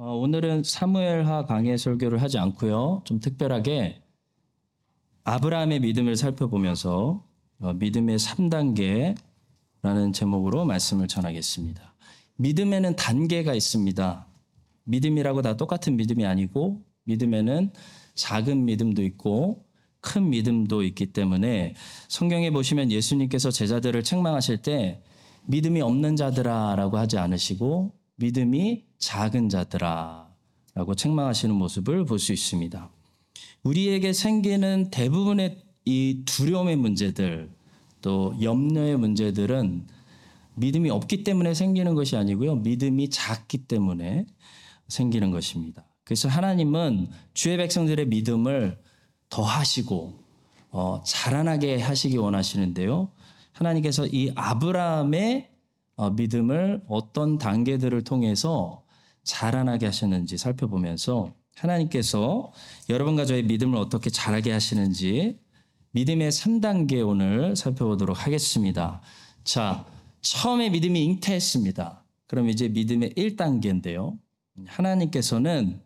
어, 오늘은 사무엘하 강해 설교를 하지 않고요. 좀 특별하게 아브라함의 믿음을 살펴보면서 어, 믿음의 3단계라는 제목으로 말씀을 전하겠습니다. 믿음에는 단계가 있습니다. 믿음이라고 다 똑같은 믿음이 아니고 믿음에는 작은 믿음도 있고 큰 믿음도 있기 때문에 성경에 보시면 예수님께서 제자들을 책망하실 때 믿음이 없는 자들아라고 하지 않으시고 믿음이 작은 자들아 라고 책망하시는 모습을 볼 수 있습니다. 우리에게 생기는 대부분의 이 두려움의 문제들 또 염려의 문제들은 믿음이 없기 때문에 생기는 것이 아니고요. 믿음이 작기 때문에 생기는 것입니다. 그래서 하나님은 주의 백성들의 믿음을 더하시고 어, 자라나게 하시기 원하시는데요. 하나님께서 이 아브라함의 어, 믿음을 어떤 단계들을 통해서 자라나게 하셨는지 살펴보면서 하나님께서 여러분과 저의 믿음을 어떻게 자라게 하시는지 믿음의 3단계 오늘 살펴보도록 하겠습니다. 자, 처음에 믿음이 잉태했습니다. 그럼 이제 믿음의 1단계인데요. 하나님께서는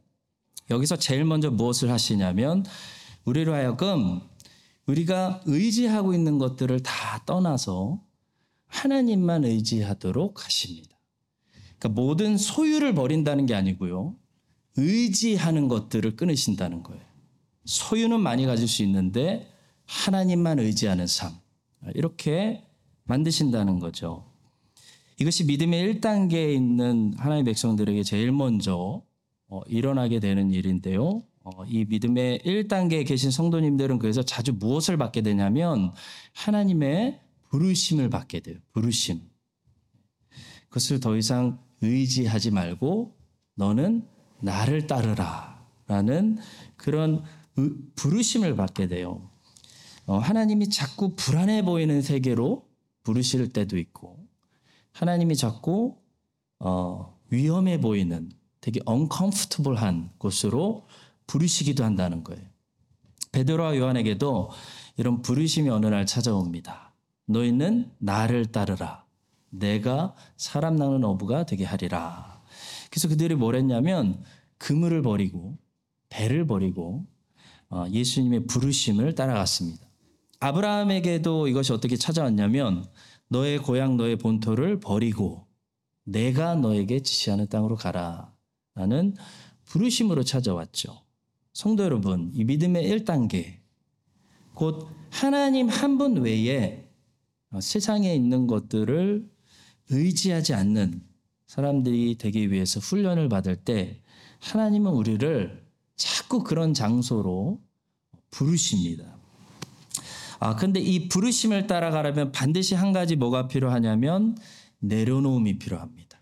여기서 제일 먼저 무엇을 하시냐면 우리로 하여금 우리가 의지하고 있는 것들을 다 떠나서 하나님만 의지하도록 하십니다. 그러니까 모든 소유를 버린다는 게 아니고요. 의지하는 것들을 끊으신다는 거예요. 소유는 많이 가질 수 있는데 하나님만 의지하는 삶. 이렇게 만드신다는 거죠. 이것이 믿음의 1단계에 있는 하나님의 백성들에게 제일 먼저 어, 일어나게 되는 일인데요. 어, 이 믿음의 1단계에 계신 성도님들은 그래서 자주 무엇을 받게 되냐면 하나님의 부르심을 받게 돼요. 부르심. 그것을 더 이상 의지하지 말고 너는 나를 따르라. 라는 그런 부르심을 받게 돼요. 어, 하나님이 자꾸 불안해 보이는 세계로 부르실 때도 있고, 하나님이 자꾸 어, 위험해 보이는 되게 uncomfortable한 곳으로 부르시기도 한다는 거예요. 베드로와 요한에게도 이런 부르심이 어느 날 찾아옵니다. 너희는 나를 따르라. 내가 사람 낳는 어부가 되게 하리라. 그래서 그들이 뭘 했냐면 그물을 버리고 배를 버리고 어, 예수님의 부르심을 따라갔습니다. 아브라함에게도 이것이 어떻게 찾아왔냐면 너의 고향 너의 본토를 버리고 내가 너에게 지시하는 땅으로 가라. 라는 부르심으로 찾아왔죠. 성도 여러분, 이 믿음의 1단계, 곧 하나님 한 분 외에 세상에 있는 것들을 의지하지 않는 사람들이 되기 위해서 훈련을 받을 때 하나님은 우리를 자꾸 그런 장소로 부르십니다. 아, 근데 이 부르심을 따라가려면 반드시 한 가지 뭐가 필요하냐면 내려놓음이 필요합니다.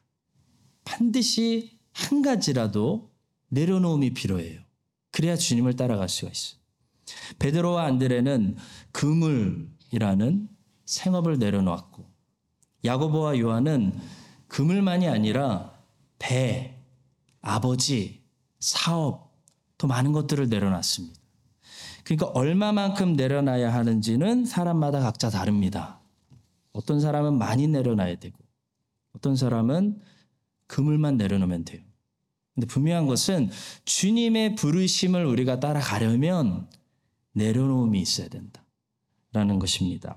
반드시 한 가지라도 내려놓음이 필요해요. 그래야 주님을 따라갈 수가 있어요. 베드로와 안드레는 그물이라는 생업을 내려놓았고 야고보와 요한은 그물만이 아니라 배, 아버지, 사업, 더 많은 것들을 내려놨습니다. 그러니까 얼마만큼 내려놔야 하는지는 사람마다 각자 다릅니다. 어떤 사람은 많이 내려놔야 되고 어떤 사람은 그물만 내려놓으면 돼요. 근데 분명한 것은 주님의 부르심을 우리가 따라가려면 내려놓음이 있어야 된다. 라는 것입니다.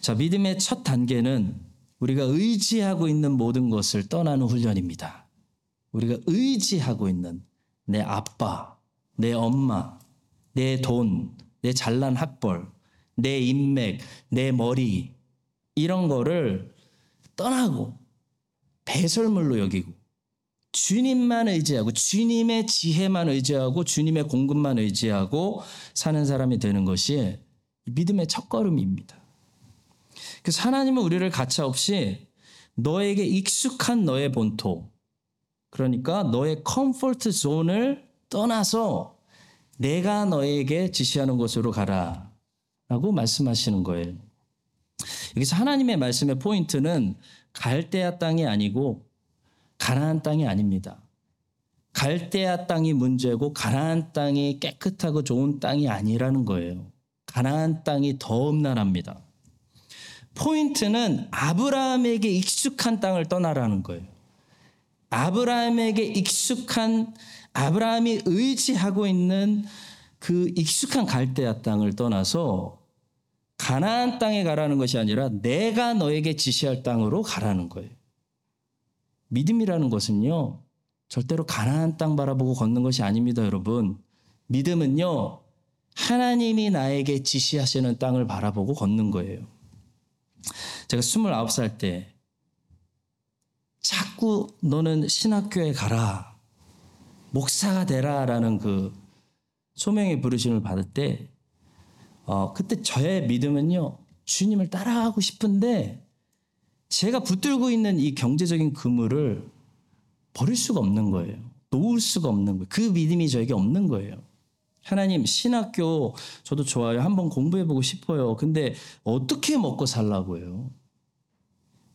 자, 믿음의 첫 단계는 우리가 의지하고 있는 모든 것을 떠나는 훈련입니다. 우리가 의지하고 있는 내 아빠, 내 엄마, 내 돈, 내 잘난 학벌, 내 인맥, 내 머리, 이런 거를 떠나고 배설물로 여기고 주님만 의지하고 주님의 지혜만 의지하고 주님의 공급만 의지하고 사는 사람이 되는 것이 믿음의 첫걸음입니다. 그래서 하나님은 우리를 가차없이 너에게 익숙한 너의 본토, 그러니까 너의 comfort zone을 떠나서 내가 너에게 지시하는 곳으로 가라. 라고 말씀하시는 거예요. 여기서 하나님의 말씀의 포인트는 갈대아 땅이 아니고 가나안 땅이 아닙니다. 갈대아 땅이 문제고 가나안 땅이 깨끗하고 좋은 땅이 아니라는 거예요. 가나안 땅이 더 음란합니다. 포인트는 아브라함에게 익숙한 땅을 떠나라는 거예요. 아브라함에게 익숙한 아브라함이 의지하고 있는 그 익숙한 갈대아 땅을 떠나서 가나안 땅에 가라는 것이 아니라 내가 너에게 지시할 땅으로 가라는 거예요. 믿음이라는 것은요. 절대로 가나안 땅 바라보고 걷는 것이 아닙니다, 여러분. 믿음은요. 하나님이 나에게 지시하시는 땅을 바라보고 걷는 거예요. 제가 29살 때 자꾸 너는 신학교에 가라. 목사가 되라 라는 그 소명의 부르심을 받을 때 어, 그때 저의 믿음은요. 주님을 따라가고 싶은데 제가 붙들고 있는 이 경제적인 그물을 버릴 수가 없는 거예요. 놓을 수가 없는 거예요. 그 믿음이 저에게 없는 거예요. 하나님 신학교 저도 좋아요. 한번 공부해 보고 싶어요. 근데 어떻게 먹고 살라고요?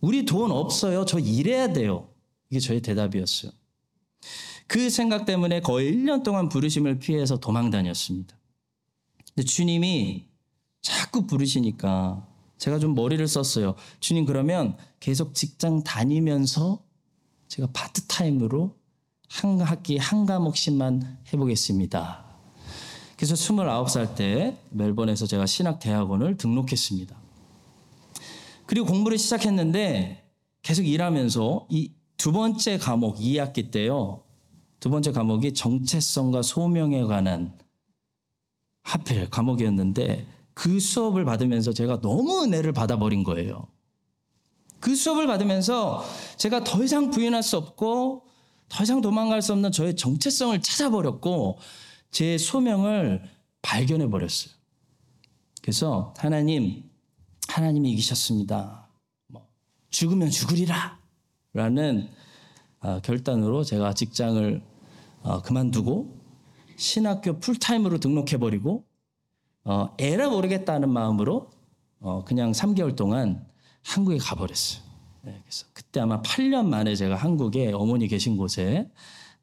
우리 돈 없어요. 저 일해야 돼요. 이게 저의 대답이었어요. 그 생각 때문에 거의 1년 동안 부르심을 피해서 도망 다녔습니다. 근데 주님이 자꾸 부르시니까 제가 좀 머리를 썼어요. 주님 그러면 계속 직장 다니면서 제가 파트타임으로 한 학기 한 과목씩만 해보겠습니다. 그래서 29살 때 멜번에서 제가 신학대학원을 등록했습니다. 그리고 공부를 시작했는데 계속 일하면서 이 두 번째 과목 2학기 때요. 두 번째 과목이 정체성과 소명에 관한 하필 과목이었는데 그 수업을 받으면서 제가 너무 은혜를 받아버린 거예요. 그 수업을 받으면서 제가 더 이상 부인할 수 없고 더 이상 도망갈 수 없는 저의 정체성을 찾아버렸고 제 소명을 발견해 버렸어요. 그래서 하나님, 하나님이 이기셨습니다. 뭐, 죽으면 죽으리라. 라는 어, 결단으로 제가 직장을 어, 그만두고 신학교 풀타임으로 등록해버리고 어, 에라 모르겠다는 마음으로 어, 그냥 3개월 동안 한국에 가버렸어요. 네, 그래서 그때 아마 8년 만에 제가 한국에 어머니 계신 곳에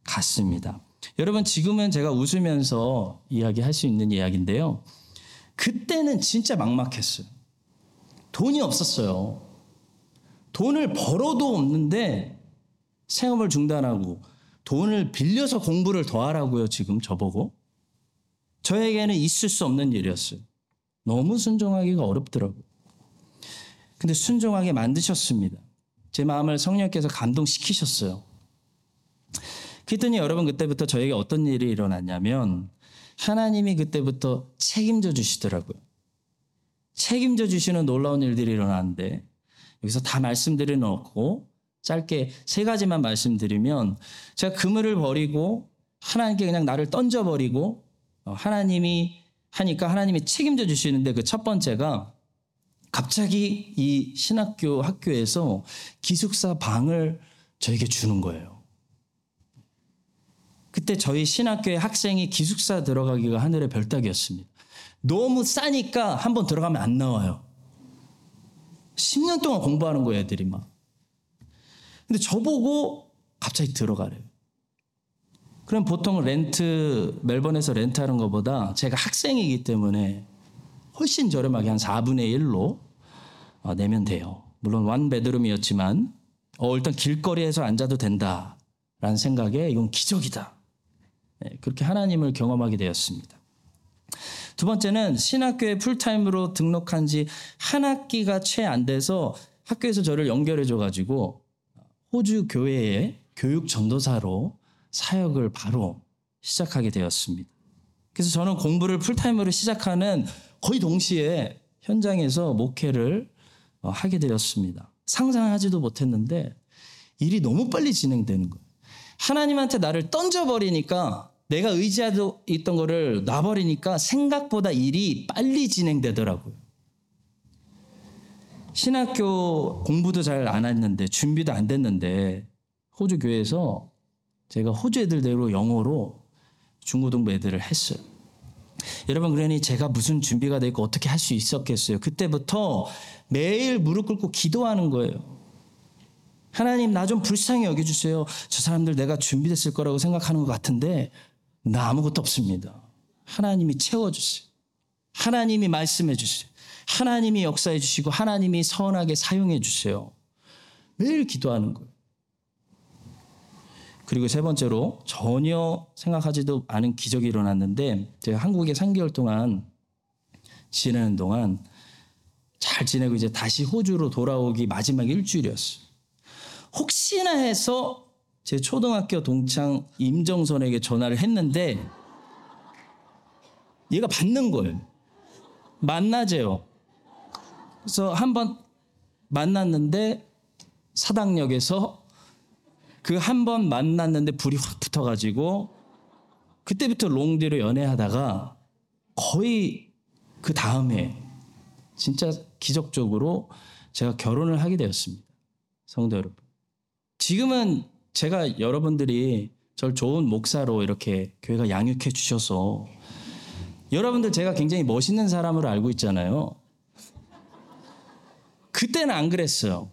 갔습니다. 여러분 지금은 제가 웃으면서 이야기할 수 있는 이야기인데요. 그때는 진짜 막막했어요. 돈이 없었어요. 돈을 벌어도 없는데 생업을 중단하고 돈을 빌려서 공부를 더 하라고요, 지금 저보고. 저에게는 있을 수 없는 일이었어요. 너무 순종하기가 어렵더라고요. 근데 순종하게 만드셨습니다. 제 마음을 성령께서 감동시키셨어요. 그랬더니 여러분 그때부터 저에게 어떤 일이 일어났냐면 하나님이 그때부터 책임져 주시더라고요. 책임져 주시는 놀라운 일들이 일어나는데 여기서 다 말씀드리는 없고 짧게 세 가지만 말씀드리면 제가 그물을 버리고 하나님께 그냥 나를 던져버리고 어, 하나님이 하니까 하나님이 책임져 주시는데 그 첫 번째가 갑자기 이 신학교 학교에서 기숙사 방을 저에게 주는 거예요. 그때 저희 신학교의 학생이 기숙사 들어가기가 하늘의 별따기였습니다. 너무 싸니까 한 번 들어가면 안 나와요. 10년 동안 공부하는 거예요, 애들이 막. 근데 저보고 갑자기 들어가래요. 그럼 보통 렌트, 멜번에서 렌트하는 것보다 제가 학생이기 때문에 훨씬 저렴하게 한 4분의 1로 어, 내면 돼요. 물론 완베드룸이었지만, 어, 일단 길거리에서 앉아도 된다 라는 생각에 이건 기적이다. 네, 그렇게 하나님을 경험하게 되었습니다. 두 번째는 신학교에 풀타임으로 등록한 지 한 학기가 채 안 돼서 학교에서 저를 연결해 줘 가지고 호주 교회의 교육 전도사로 사역을 바로 시작하게 되었습니다. 그래서 저는 공부를 풀타임으로 시작하는 거의 동시에 현장에서 목회를 어, 하게 되었습니다. 상상하지도 못했는데 일이 너무 빨리 진행되는 거예요. 하나님한테 나를 던져버리니까 내가 의지하고 있던 거를 놔버리니까 생각보다 일이 빨리 진행되더라고요. 신학교 공부도 잘 안 했는데 준비도 안 됐는데 호주 교회에서 제가 호주 애들대로 영어로 중고등부 애들을 했어요. 여러분 그러니 제가 무슨 준비가 돼 있고 어떻게 할 수 있었겠어요. 그때부터 매일 무릎 꿇고 기도하는 거예요. 하나님 나 좀 불쌍히 여겨주세요. 저 사람들 내가 준비됐을 거라고 생각하는 것 같은데 나 아무것도 없습니다. 하나님이 채워주세요. 하나님이 말씀해 주세요. 하나님이 역사해 주시고 하나님이 선하게 사용해 주세요. 매일 기도하는 거예요. 그리고 세 번째로 전혀 생각하지도 않은 기적이 일어났는데 제가 한국에 3개월 동안 지내는 동안 잘 지내고 이제 다시 호주로 돌아오기 마지막 일주일이었어요. 혹시나 해서 제 초등학교 동창 임정선에게 전화를 했는데 얘가 받는 거예요. 만나재요. 그래서 한 번 만났는데 사당역에서 그 한 번 만났는데 불이 확 붙어가지고 그때부터 롱디로 연애하다가 거의 그 다음에 진짜 기적적으로 제가 결혼을 하게 되었습니다. 성도 여러분. 지금은 제가 여러분들이 절 좋은 목사로 이렇게 교회가 양육해 주셔서 여러분들 제가 굉장히 멋있는 사람으로 알고 있잖아요. 그때는 안 그랬어요.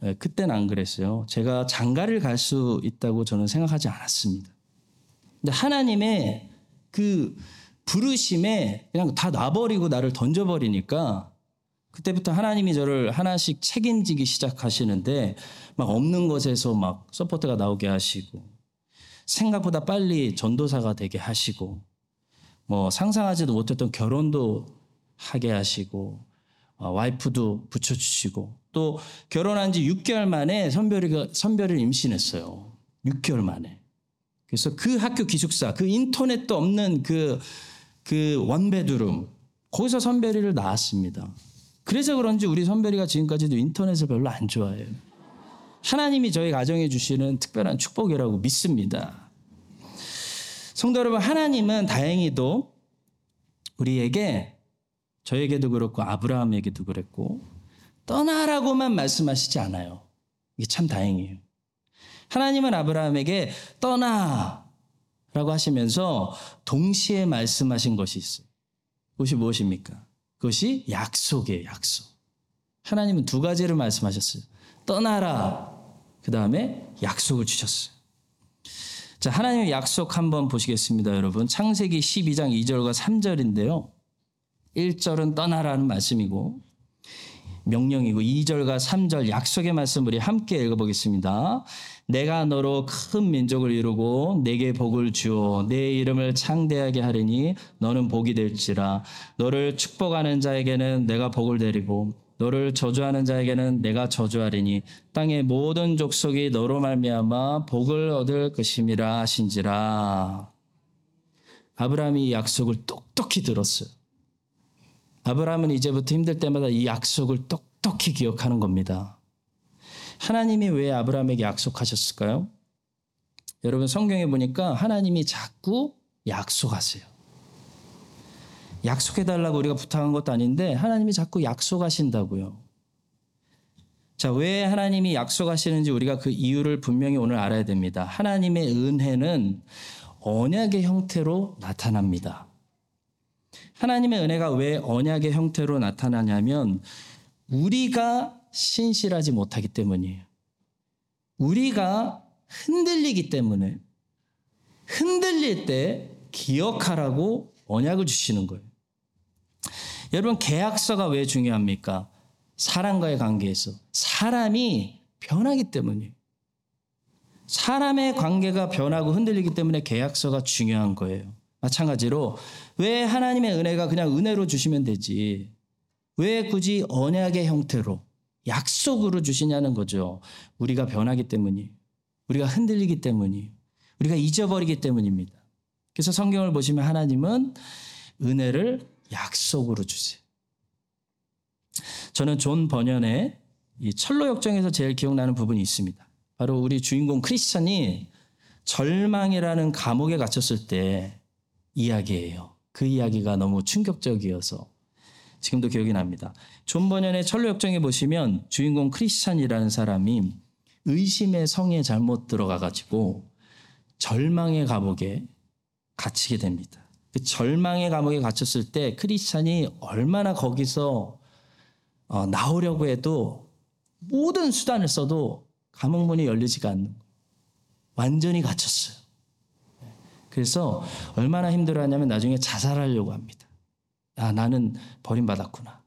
네, 그때는 안 그랬어요. 제가 장가를 갈 수 있다고 저는 생각하지 않았습니다. 근데 하나님의 그 부르심에 그냥 다 놔버리고 나를 던져버리니까 그때부터 하나님이 저를 하나씩 책임지기 시작하시는데 막 없는 것에서 막 support가 나오게 하시고 생각보다 빨리 전도사가 되게 하시고 뭐 상상하지도 못했던 결혼도 하게 하시고 어, 와이프도 붙여주시고 또 결혼한 지 6개월 만에 선별이가 선별을 임신했어요. 6개월 만에. 그래서 그 학교 기숙사, 그 인터넷도 없는 그, 그 원베드룸, 거기서 선별이를 낳았습니다. 그래서 그런지 우리 선별이가 지금까지도 인터넷을 별로 안 좋아해요. 하나님이 저희 가정에 주시는 특별한 축복이라고 믿습니다. 성도 여러분, 하나님은 다행히도 우리에게 저에게도 그렇고 아브라함에게도 그랬고 떠나라고만 말씀하시지 않아요. 이게 참 다행이에요. 하나님은 아브라함에게 떠나라고 하시면서 동시에 말씀하신 것이 있어요. 그것이 무엇입니까? 그것이 약속이에요, 약속. 하나님은 두 가지를 말씀하셨어요. 떠나라. 그 다음에 약속을 주셨어요. 자, 하나님의 약속 한번 보시겠습니다, 여러분. 창세기 12장 2절과 3절인데요. 1절은 떠나라는 말씀이고, 명령이고 2절과 3절 약속의 말씀 우리 함께 읽어보겠습니다. 내가 너로 큰 민족을 이루고 내게 복을 주어 내 이름을 창대하게 하리니 너는 복이 될지라 너를 축복하는 자에게는 내가 복을 내리고 너를 저주하는 자에게는 내가 저주하리니 땅의 모든 족속이 너로 말미암아 복을 얻을 것임이라 하신지라 아브라함이 약속을 똑똑히 들었어요. 아브라함은 이제부터 힘들 때마다 이 약속을 똑똑히 기억하는 겁니다. 하나님이 왜 아브라함에게 약속하셨을까요? 여러분 성경에 보니까 하나님이 자꾸 약속하세요. 약속해달라고 우리가 부탁한 것도 아닌데 하나님이 자꾸 약속하신다고요. 자, 왜 하나님이 약속하시는지 우리가 그 이유를 분명히 오늘 알아야 됩니다. 하나님의 은혜는 언약의 형태로 나타납니다. 하나님의 은혜가 왜 언약의 형태로 나타나냐면 우리가 신실하지 못하기 때문이에요. 우리가 흔들리기 때문에 흔들릴 때 기억하라고 언약을 주시는 거예요. 여러분 계약서가 왜 중요합니까? 사람과의 관계에서 사람이 변하기 때문이에요. 사람의 관계가 변하고 흔들리기 때문에 계약서가 중요한 거예요. 마찬가지로 왜 하나님의 은혜가 그냥 은혜로 주시면 되지? 왜 굳이 언약의 형태로 약속으로 주시냐는 거죠. 우리가 변하기 때문이 우리가 흔들리기 때문이 우리가 잊어버리기 때문입니다. 그래서 성경을 보시면 하나님은 은혜를 약속으로 주세요. 저는 존 번연의 이 천로역정에서 제일 기억나는 부분이 있습니다. 바로 우리 주인공 크리스천이 절망이라는 감옥에 갇혔을 때 이야기예요. 그 이야기가 너무 충격적이어서 지금도 기억이 납니다. 존 번연의 천로 역정에 보시면 주인공 크리스찬이라는 사람이 의심의 성에 잘못 들어가 가지고 절망의 감옥에 갇히게 됩니다. 그 절망의 감옥에 갇혔을 때 크리스찬이 얼마나 거기서 어, 나오려고 해도 모든 수단을 써도 감옥 문이 열리지가 않는. 완전히 갇혔어요. 그래서 얼마나 힘들어하냐면 나중에 자살하려고 합니다. 아, 나는 버림받았구나.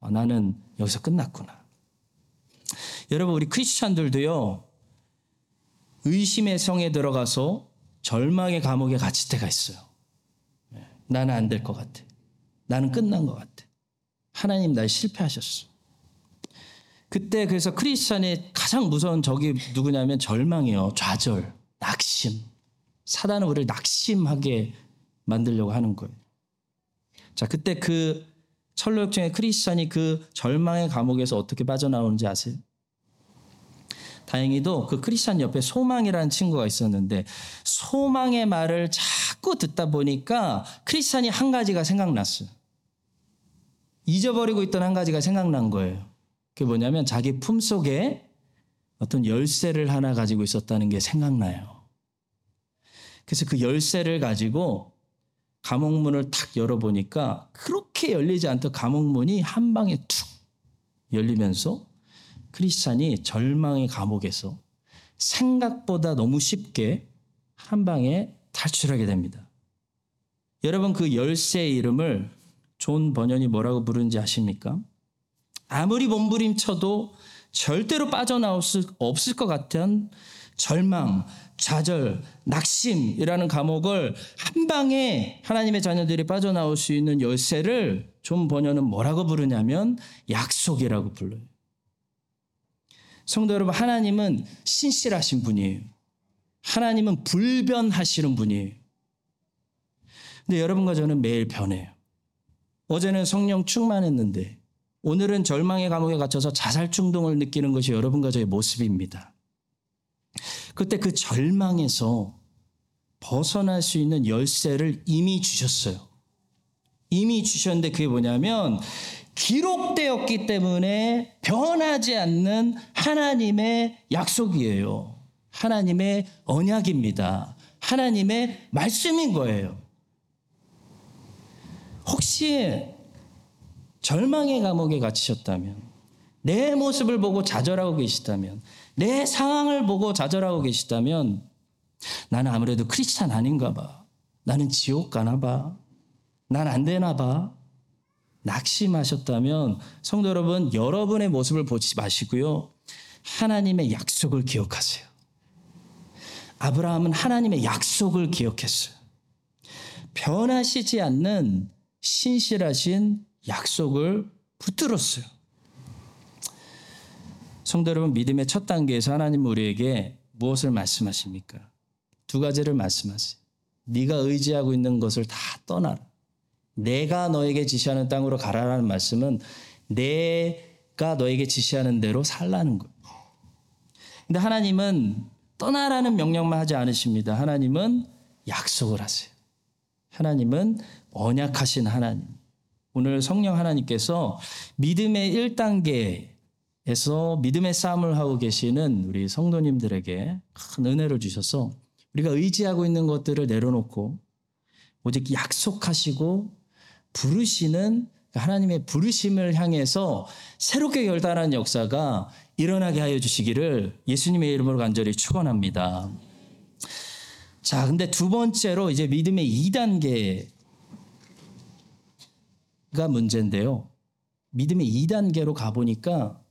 아, 나는 여기서 끝났구나. 여러분, 우리 크리스찬들도요, 의심의 성에 들어가서 절망의 감옥에 갇힐 때가 있어요. 네, 나는 안 될 것 같아. 나는 끝난 것 같아. 하나님 날 실패하셨어. 그때 그래서 크리스찬의 가장 무서운 적이 누구냐면 절망이요. 좌절, 낙심. 사단은 우리를 낙심하게 만들려고 하는 거예요. 자, 그때 그 철로역정의 크리스찬이 그 절망의 감옥에서 어떻게 빠져나오는지 아세요? 다행히도 그 크리스찬 옆에 소망이라는 친구가 있었는데 소망의 말을 자꾸 듣다 보니까 크리스찬이 한 가지가 생각났어요. 잊어버리고 있던 한 가지가 생각난 거예요. 그게 뭐냐면 자기 품속에 어떤 열쇠를 하나 가지고 있었다는 게 생각나요. 그래서 그 열쇠를 가지고 감옥문을 탁 열어보니까 그렇게 열리지 않던 감옥문이 한 방에 툭 열리면서 크리스찬이 절망의 감옥에서 생각보다 너무 쉽게 한 방에 탈출하게 됩니다. 여러분 그 열쇠의 이름을 존 번연이 뭐라고 부르는지 아십니까? 아무리 몸부림쳐도 절대로 빠져나올 수 없을 것 같은 절망, 좌절, 낙심이라는 감옥을 한 방에 하나님의 자녀들이 빠져나올 수 있는 열쇠를 존 번연은 뭐라고 부르냐면 약속이라고 불러요. 성도 여러분, 하나님은 신실하신 분이에요. 하나님은 불변하시는 분이에요. 근데 여러분과 저는 매일 변해요. 어제는 성령 충만했는데 오늘은 절망의 감옥에 갇혀서 자살 충동을 느끼는 것이 여러분과 저의 모습입니다. 그때 그 절망에서 벗어날 수 있는 열쇠를 이미 주셨어요. 이미 주셨는데 그게 뭐냐면 기록되었기 때문에 변하지 않는 하나님의 약속이에요. 하나님의 언약입니다. 하나님의 말씀인 거예요. 혹시 절망의 감옥에 갇히셨다면, 내 모습을 보고 좌절하고 계시다면, 내 상황을 보고 좌절하고 계시다면, 나는 아무래도 크리스찬 아닌가 봐. 나는 지옥 가나 봐. 난 안 되나 봐. 낙심하셨다면, 성도 여러분, 여러분의 모습을 보지 마시고요. 하나님의 약속을 기억하세요. 아브라함은 하나님의 약속을 기억했어요. 변하시지 않는 신실하신 약속을 붙들었어요. 성도 여러분, 믿음의 첫 단계에서 하나님 우리에게 무엇을 말씀하십니까? 두 가지를 말씀하세요. 네가 의지하고 있는 것을 다 떠나라. 내가 너에게 지시하는 땅으로 가라라는 말씀은 내가 너에게 지시하는 대로 살라는 거예요. 근데 하나님은 떠나라는 명령만 하지 않으십니다. 하나님은 약속을 하세요. 하나님은 언약하신 하나님. 오늘 성령 하나님께서 믿음의 1단계 에서 믿음의 싸움을 하고 계시는 우리 성도님들에게 큰 은혜를 주셔서 우리가 의지하고 있는 것들을 내려놓고 오직 약속하시고 부르시는 하나님의 부르심을 향해서 새롭게 결단하는 역사가 일어나게 하여 주시기를 예수님의 이름으로 간절히 축원합니다. 자, 근데 두 번째로 이제 믿음의 2단계가 문제인데요. 믿음의 2단계로 가보니까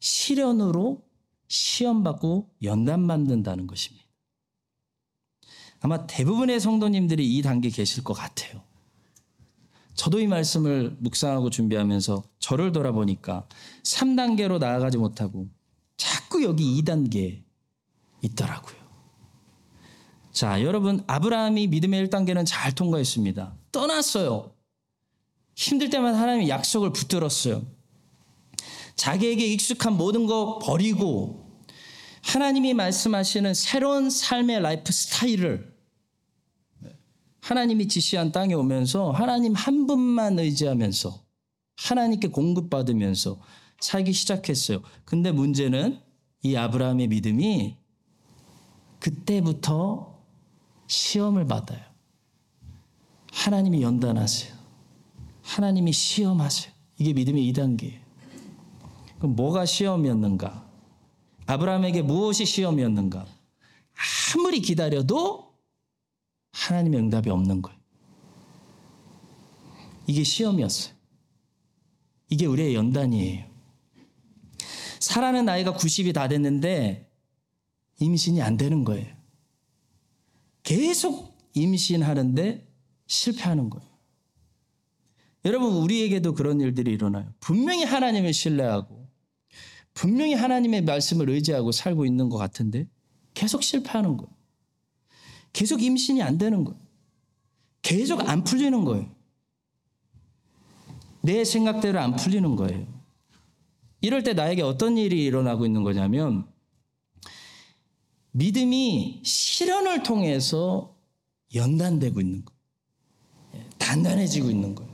시련으로 시험받고 연단 만든다는 것입니다. 아마 대부분의 성도님들이 이 단계 계실 것 같아요. 저도 이 말씀을 묵상하고 준비하면서 저를 돌아보니까 3단계로 나아가지 못하고 자꾸 여기 2단계 있더라고요. 자, 여러분, 아브라함이 믿음의 1단계는 잘 통과했습니다. 떠났어요. 힘들 때만 하나님의 약속을 붙들었어요. 자기에게 익숙한 모든 거 버리고 하나님이 말씀하시는 새로운 삶의 라이프 스타일을 하나님이 지시한 땅에 오면서 하나님 한 분만 의지하면서 하나님께 공급받으면서 살기 시작했어요. 근데 문제는 이 아브라함의 믿음이 그때부터 시험을 받아요. 하나님이 연단하세요. 하나님이 시험하세요. 이게 믿음의 2단계예요. 그럼 뭐가 시험이었는가? 아브라함에게 무엇이 시험이었는가? 아무리 기다려도 하나님의 응답이 없는 거예요. 이게 시험이었어요. 이게 우리의 연단이에요. 사라는 나이가 90이 다 됐는데 임신이 안 되는 거예요. 계속 임신하는데 실패하는 거예요. 여러분, 우리에게도 그런 일들이 일어나요. 분명히 하나님을 신뢰하고, 분명히 하나님의 말씀을 의지하고 살고 있는 것 같은데, 계속 실패하는 거예요. 계속 임신이 안 되는 거예요. 계속 안 풀리는 거예요. 내 생각대로 안 풀리는 거예요. 이럴 때 나에게 어떤 일이 일어나고 있는 거냐면, 믿음이 실현을 통해서 연단되고 있는 거예요. 단단해지고 있는 거예요.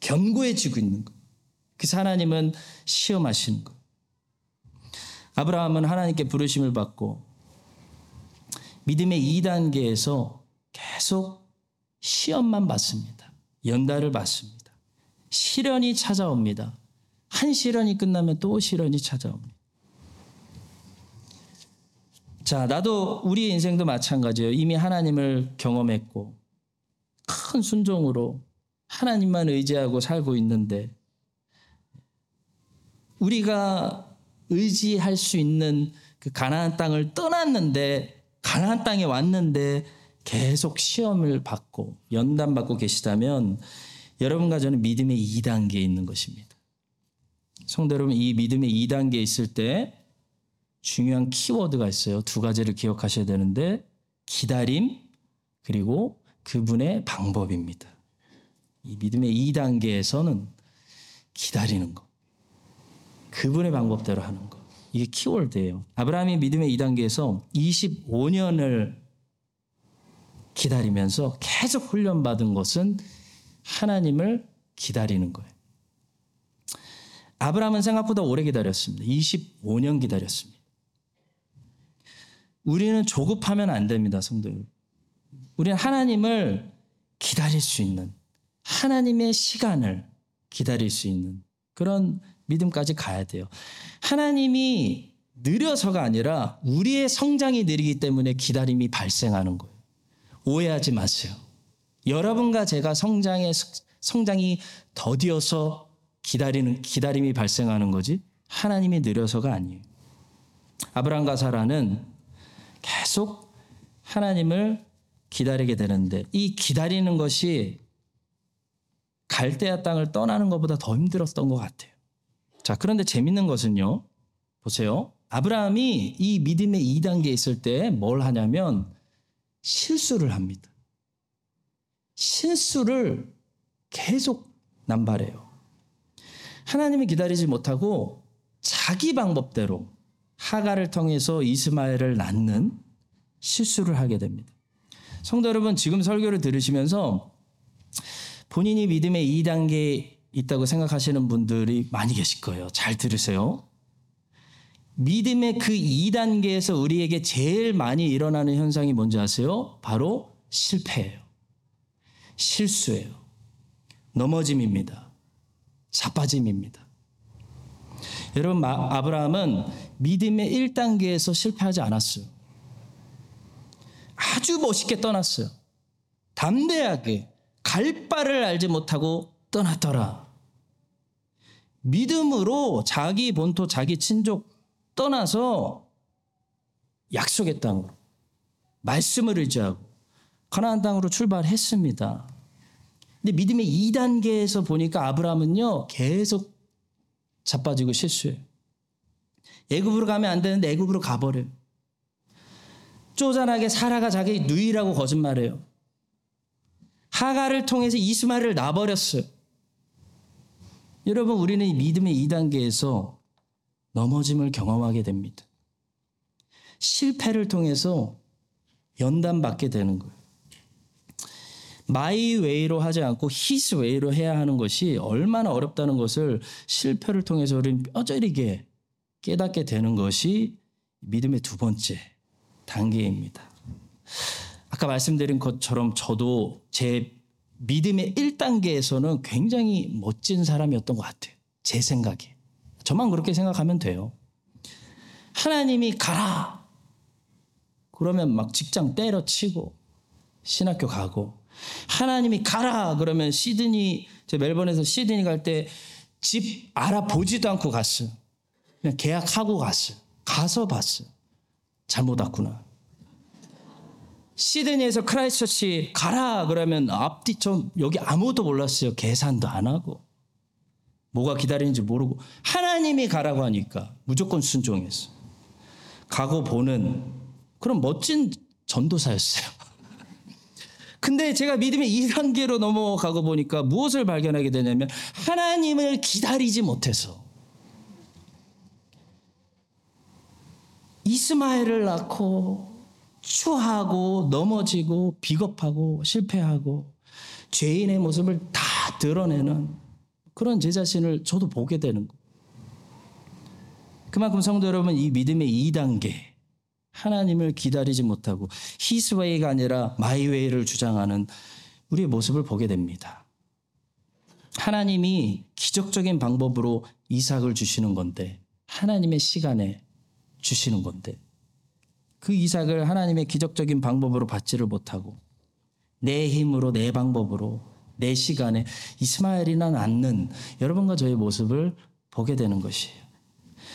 견고해지고 있는 거예요. 그래서 하나님은 시험하시는 거예요. 아브라함은 하나님께 부르심을 받고 믿음의 2단계에서 계속 시험만 받습니다. 연달을 받습니다. 시련이 찾아옵니다. 한 시련이 끝나면 또 시련이 찾아옵니다. 자, 나도 우리 인생도 마찬가지예요. 이미 하나님을 경험했고 큰 순종으로 하나님만 의지하고 살고 있는데 우리가 의지할 수 있는 그 가나안 땅을 떠났는데 가나안 땅에 왔는데 계속 시험을 받고 연단 받고 계시다면 여러분과 저는 믿음의 2단계에 있는 것입니다. 성도 여러분 이 믿음의 2단계에 있을 때 중요한 키워드가 있어요. 두 가지를 기억하셔야 되는데 기다림 그리고 그분의 방법입니다. 이 믿음의 2단계에서는 기다리는 것. 그분의 방법대로 하는 것. 이게 키워드예요. 아브라함이 믿음의 2단계에서 25년을 기다리면서 계속 훈련받은 것은 하나님을 기다리는 거예요. 아브라함은 생각보다 오래 기다렸습니다. 25년 기다렸습니다. 우리는 조급하면 안 됩니다, 성도 여러분. 우리는 하나님을 기다릴 수 있는 하나님의 시간을 기다릴 수 있는 그런 믿음까지 가야 돼요. 하나님이 느려서가 아니라 우리의 성장이 느리기 때문에 기다림이 발생하는 거예요. 오해하지 마세요. 여러분과 제가 성장의 성장이 더디어서 기다리는 기다림이 발생하는 거지 하나님이 느려서가 아니에요. 아브라함과 사라는 계속 하나님을 기다리게 되는데 이 기다리는 것이 갈대아 땅을 떠나는 것보다 더 힘들었던 것 같아요. 자, 그런데 재밌는 것은요. 보세요. 아브라함이 이 믿음의 2단계에 있을 때 뭘 하냐면 실수를 합니다. 실수를 계속 남발해요. 하나님을 기다리지 못하고 자기 방법대로 하가를 통해서 이스마엘을 낳는 실수를 하게 됩니다. 성도 여러분, 지금 설교를 들으시면서 본인이 믿음의 2단계에 있다고 생각하시는 분들이 많이 계실 거예요. 잘 들으세요. 믿음의 그 2단계에서 우리에게 제일 많이 일어나는 현상이 뭔지 아세요? 바로 실패예요. 실수예요. 넘어짐입니다. 자빠짐입니다. 여러분, 아브라함은 믿음의 1단계에서 실패하지 않았어요. 아주 멋있게 떠났어요. 담대하게 갈 바를 알지 못하고 떠났더라. 믿음으로 자기 본토, 자기 친족 떠나서 약속의 땅으로 말씀을 의지하고 가나안 땅으로 출발했습니다. 근데 믿음의 2단계에서 보니까 아브라함은요 계속 자빠지고 실수해요. 애굽으로 가면 안 되는데 애굽으로 가버려요. 쪼잔하게 사라가 자기 누이라고 거짓말해요. 하갈을 통해서 이스마엘을 낳아버렸어요. 여러분 우리는 믿음의 2단계에서 넘어짐을 경험하게 됩니다. 실패를 통해서 연단받게 되는 거예요. my way로 하지 않고 His way로 해야 하는 것이 얼마나 어렵다는 것을 실패를 통해서 우리는 뼈저리게 깨닫게 되는 것이 믿음의 두 번째 단계입니다. 아까 말씀드린 것처럼 저도 제 믿음의 1단계에서는 굉장히 멋진 사람이었던 것 같아요. 제 생각에. 저만 그렇게 생각하면 돼요. 하나님이 가라! 그러면 막 직장 때려치고 신학교 가고 하나님이 가라! 그러면 시드니, 제 멜번에서 시드니 갈 때 집 알아보지도 않고 갔어요. 그냥 계약하고 갔어요. 가서 봤어요. 잘못 왔구나. 시드니에서 크라이스처치 가라 그러면 앞뒤 좀 여기 아무것도 몰랐어요. 계산도 안 하고 뭐가 기다리는지 모르고 하나님이 가라고 하니까 무조건 순종했어. 가고 보는 그런 멋진 전도사였어요. 근데 제가 믿음의 2단계로 넘어가고 보니까 무엇을 발견하게 되냐면 하나님을 기다리지 못해서 이스마엘을 낳고 추하고 넘어지고 비겁하고 실패하고 죄인의 모습을 다 드러내는 그런 제 자신을 저도 보게 되는 거. 그만큼 성도 여러분 이 믿음의 2단계 하나님을 기다리지 못하고 히스웨이가 아니라 마이웨이를 주장하는 우리의 모습을 보게 됩니다. 하나님이 기적적인 방법으로 이삭을 주시는 건데 하나님의 시간에 주시는 건데 그 이삭을 하나님의 기적적인 방법으로 받지를 못하고 내 힘으로 내 방법으로 내 시간에 이스마엘이나 낳는 여러분과 저의 모습을 보게 되는 것이에요.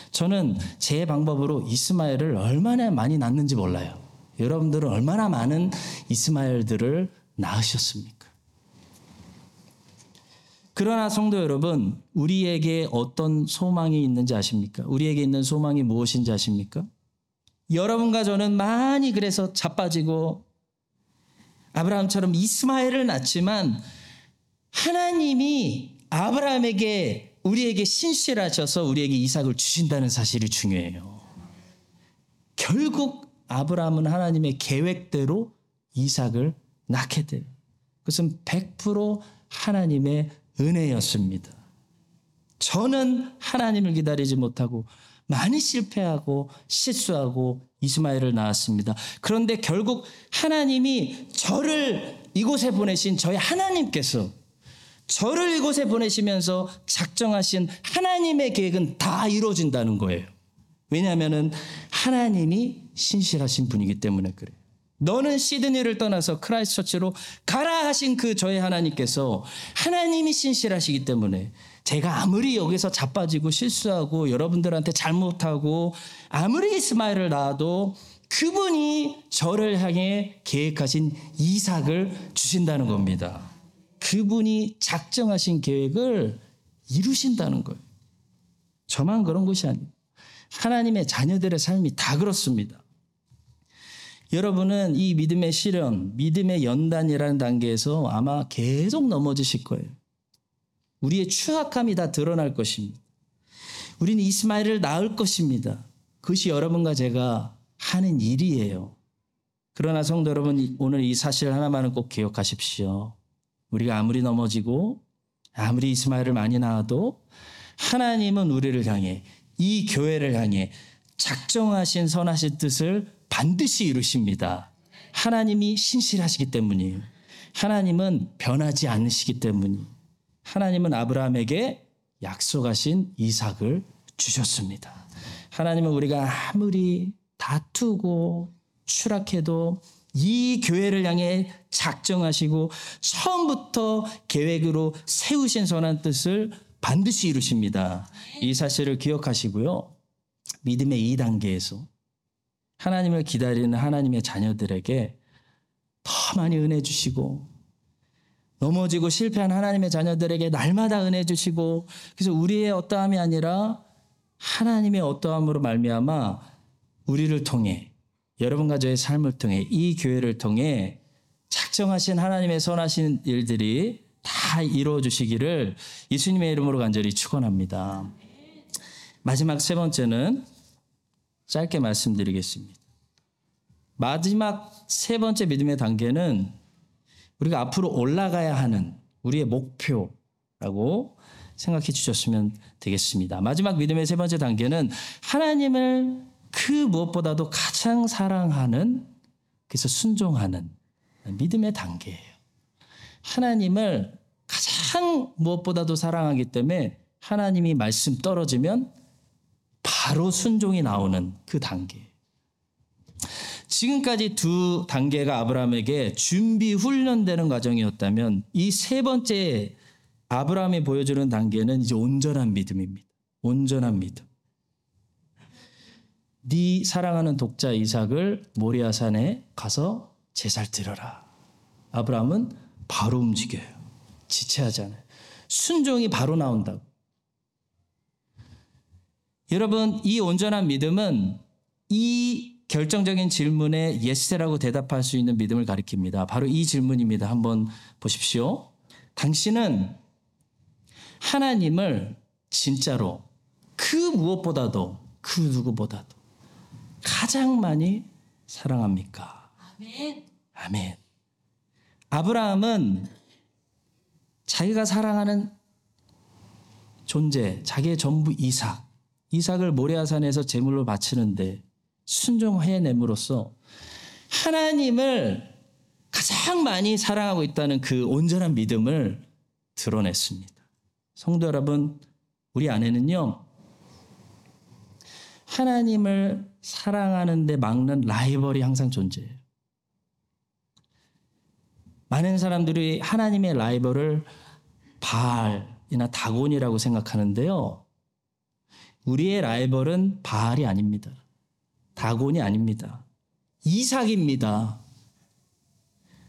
저는 제 방법으로 이스마엘을 얼마나 많이 낳는지 몰라요. 여러분들은 얼마나 많은 이스마엘들을 낳으셨습니까? 그러나 성도 여러분, 우리에게 어떤 소망이 있는지 아십니까? 우리에게 있는 소망이 무엇인지 아십니까? 여러분과 저는 많이 그래서 자빠지고 아브라함처럼 이스마엘을 낳지만 하나님이 아브라함에게 우리에게 신실하셔서 우리에게 이삭을 주신다는 사실이 중요해요. 결국 아브라함은 하나님의 계획대로 이삭을 낳게 돼요. 그것은 100% 하나님의 은혜였습니다. 저는 하나님을 기다리지 못하고 많이 실패하고 실수하고 이스마엘을 낳았습니다. 그런데 결국 하나님이 저를 이곳에 보내신 저희 하나님께서 저를 이곳에 보내시면서 작정하신 하나님의 계획은 다 이루어진다는 거예요. 왜냐하면 하나님이 신실하신 분이기 때문에 그래요. 너는 시드니를 떠나서 크라이스처치로 가라 하신 그 저의 하나님께서 하나님이 신실하시기 때문에 제가 아무리 여기서 자빠지고 실수하고 여러분들한테 잘못하고 아무리 이스마엘을 낳아도 그분이 저를 향해 계획하신 이삭을 주신다는 겁니다. 그분이 작정하신 계획을 이루신다는 거예요. 저만 그런 것이 아니에요. 하나님의 자녀들의 삶이 다 그렇습니다. 여러분은 이 믿음의 실현, 믿음의 연단이라는 단계에서 아마 계속 넘어지실 거예요. 우리의 추악함이 다 드러날 것입니다. 우리는 이스마엘을 낳을 것입니다. 그것이 여러분과 제가 하는 일이에요. 그러나 성도 여러분, 오늘 이 사실 하나만은 꼭 기억하십시오. 우리가 아무리 넘어지고 아무리 이스마엘을 많이 낳아도 하나님은 우리를 향해 이 교회를 향해 작정하신 선하신 뜻을 반드시 이루십니다. 하나님이 신실하시기 때문이에요. 하나님은 변하지 않으시기 때문이에요. 하나님은 아브라함에게 약속하신 이삭을 주셨습니다. 하나님은 우리가 아무리 다투고 추락해도 이 교회를 향해 작정하시고 처음부터 계획으로 세우신 선한 뜻을 반드시 이루십니다. 이 사실을 기억하시고요. 믿음의 2단계에서 하나님을 기다리는 하나님의 자녀들에게 더 많이 은혜 주시고 넘어지고 실패한 하나님의 자녀들에게 날마다 은혜 주시고 그래서 우리의 어떠함이 아니라 하나님의 어떠함으로 말미암아 우리를 통해 여러분과 저의 삶을 통해 이 교회를 통해 작정하신 하나님의 선하신 일들이 다 이루어 주시기를 예수님의 이름으로 간절히 축원합니다. 마지막 세 번째는 짧게 말씀드리겠습니다. 마지막 세 번째 믿음의 단계는 우리가 앞으로 올라가야 하는 우리의 목표라고 생각해 주셨으면 되겠습니다. 마지막 믿음의 세 번째 단계는 하나님을 그 무엇보다도 가장 사랑하는 그래서 순종하는 믿음의 단계예요. 하나님을 가장 무엇보다도 사랑하기 때문에 하나님이 말씀 떨어지면 바로 순종이 나오는 그 단계. 지금까지 두 단계가 아브라함에게 준비 훈련되는 과정이었다면 이 세 번째 아브라함이 보여주는 단계는 이제 온전한 믿음입니다. 온전한 믿음. 네 사랑하는 독자 이삭을 모리아 산에 가서 제사를 드려라. 아브라함은 바로 움직여요. 지체하지 않아요. 순종이 바로 나온다고. 여러분, 이 온전한 믿음은 이 결정적인 질문에 yes라고 대답할 수 있는 믿음을 가리킵니다. 바로 이 질문입니다. 한번 보십시오. 당신은 하나님을 진짜로 그 무엇보다도 그 누구보다도 가장 많이 사랑합니까? 아멘. 아멘. 아브라함은 자기가 사랑하는 존재, 자기의 전부 이삭, 이삭을 모레아산에서 제물로 바치는데 순종해냄으로써 하나님을 가장 많이 사랑하고 있다는 그 온전한 믿음을 드러냈습니다. 성도 여러분, 우리 안에는요, 하나님을 사랑하는데 막는 라이벌이 항상 존재해요. 많은 사람들이 하나님의 라이벌을 바알이나 다곤이라고 생각하는데요. 우리의 라이벌은 바알이 아닙니다. 다곤이 아닙니다. 이삭입니다.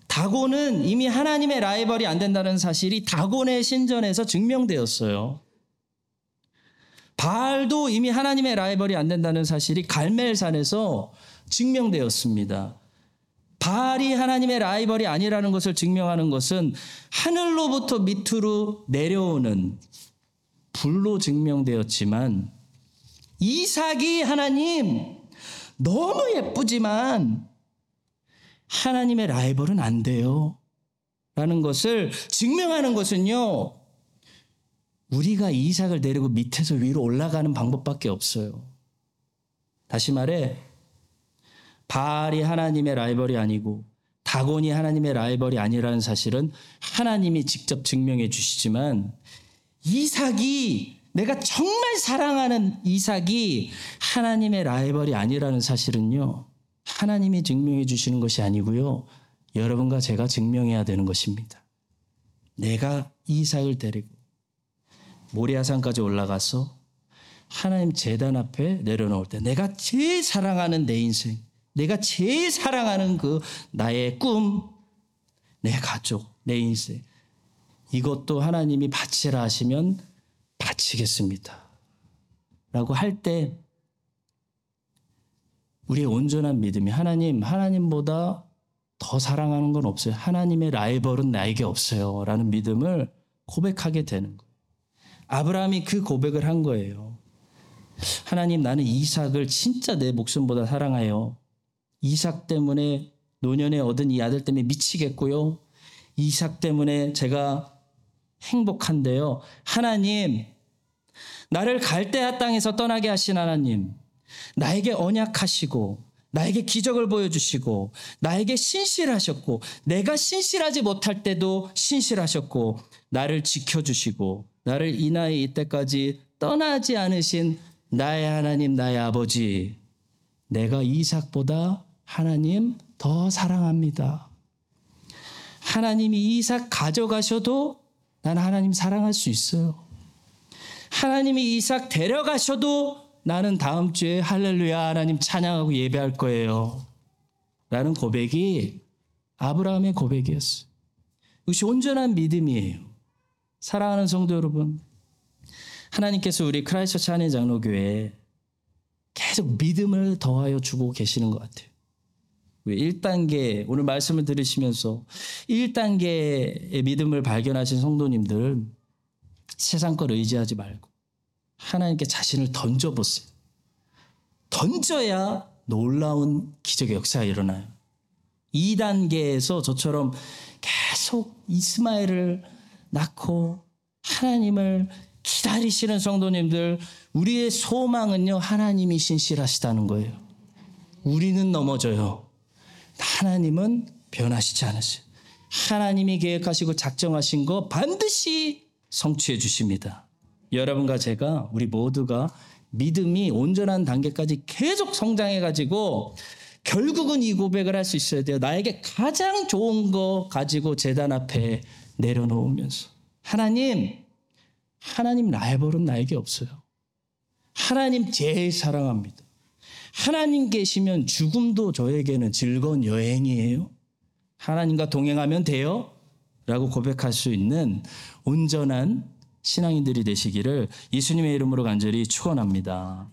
다곤은 이미 하나님의 라이벌이 안 된다는 사실이 다곤의 신전에서 증명되었어요. 바알도 이미 하나님의 라이벌이 안 된다는 사실이 갈멜산에서 증명되었습니다. 바알이 하나님의 라이벌이 아니라는 것을 증명하는 것은 하늘로부터 밑으로 내려오는 불로 증명되었지만 이삭이 하나님 너무 예쁘지만 하나님의 라이벌은 안 돼요. 라는 것을 증명하는 것은요. 우리가 이삭을 내리고 밑에서 위로 올라가는 방법밖에 없어요. 다시 말해 바알이 하나님의 라이벌이 아니고 다곤이 하나님의 라이벌이 아니라는 사실은 하나님이 직접 증명해 주시지만 이삭이 내가 정말 사랑하는 이삭이 하나님의 라이벌이 아니라는 사실은요. 하나님이 증명해 주시는 것이 아니고요. 여러분과 제가 증명해야 되는 것입니다. 내가 이삭을 데리고 모리아산까지 올라가서 하나님 재단 앞에 내려놓을 때 내가 제일 사랑하는 내 인생, 내가 제일 사랑하는 그 나의 꿈, 내 가족, 내 인생 이것도 하나님이 바치라 하시면 바치겠습니다. 라고 할 때 우리의 온전한 믿음이 하나님, 하나님보다 더 사랑하는 건 없어요. 하나님의 라이벌은 나에게 없어요. 라는 믿음을 고백하게 되는 거예요. 아브라함이 그 고백을 한 거예요. 하나님, 나는 이삭을 진짜 내 목숨보다 사랑해요. 이삭 때문에 노년에 얻은 이 아들 때문에 미치겠고요. 이삭 때문에 제가 행복한데요. 하나님, 나를 갈대아 땅에서 떠나게 하신 하나님, 나에게 언약하시고, 나에게 기적을 보여주시고, 나에게 신실하셨고, 내가 신실하지 못할 때도 신실하셨고, 나를 지켜주시고, 나를 이 나이 이때까지 떠나지 않으신 나의 하나님, 나의 아버지, 내가 이삭보다 하나님 더 사랑합니다. 하나님이 이삭 가져가셔도 나는 하나님 사랑할 수 있어요. 하나님이 이삭 데려가셔도 나는 다음 주에 할렐루야 하나님 찬양하고 예배할 거예요. 라는 고백이 아브라함의 고백이었어요. 이것이 온전한 믿음이에요. 사랑하는 성도 여러분, 하나님께서 우리 크라이스처치 한인 장로교회에 계속 믿음을 더하여 주고 계시는 것 같아요. 1단계, 오늘 말씀을 들으시면서 1단계의 믿음을 발견하신 성도님들, 세상 걸 의지하지 말고 하나님께 자신을 던져보세요. 던져야 놀라운 기적의 역사가 일어나요. 2단계에서 저처럼 계속 이스마엘을 낳고 하나님을 기다리시는 성도님들, 우리의 소망은요, 하나님이 신실하시다는 거예요. 우리는 넘어져요. 하나님은 변하시지 않으세요. 하나님이 계획하시고 작정하신 거 반드시 성취해 주십니다. 여러분과 제가 우리 모두가 믿음이 온전한 단계까지 계속 성장해 가지고 결국은 이 고백을 할 수 있어야 돼요. 나에게 가장 좋은 거 가지고 재단 앞에 내려놓으면서 하나님 하나님 라이벌은 나에게 없어요. 하나님 제일 사랑합니다. 하나님 계시면 죽음도 저에게는 즐거운 여행이에요. 하나님과 동행하면 돼요. 라고 고백할 수 있는 온전한 신앙인들이 되시기를 예수님의 이름으로 간절히 축원합니다.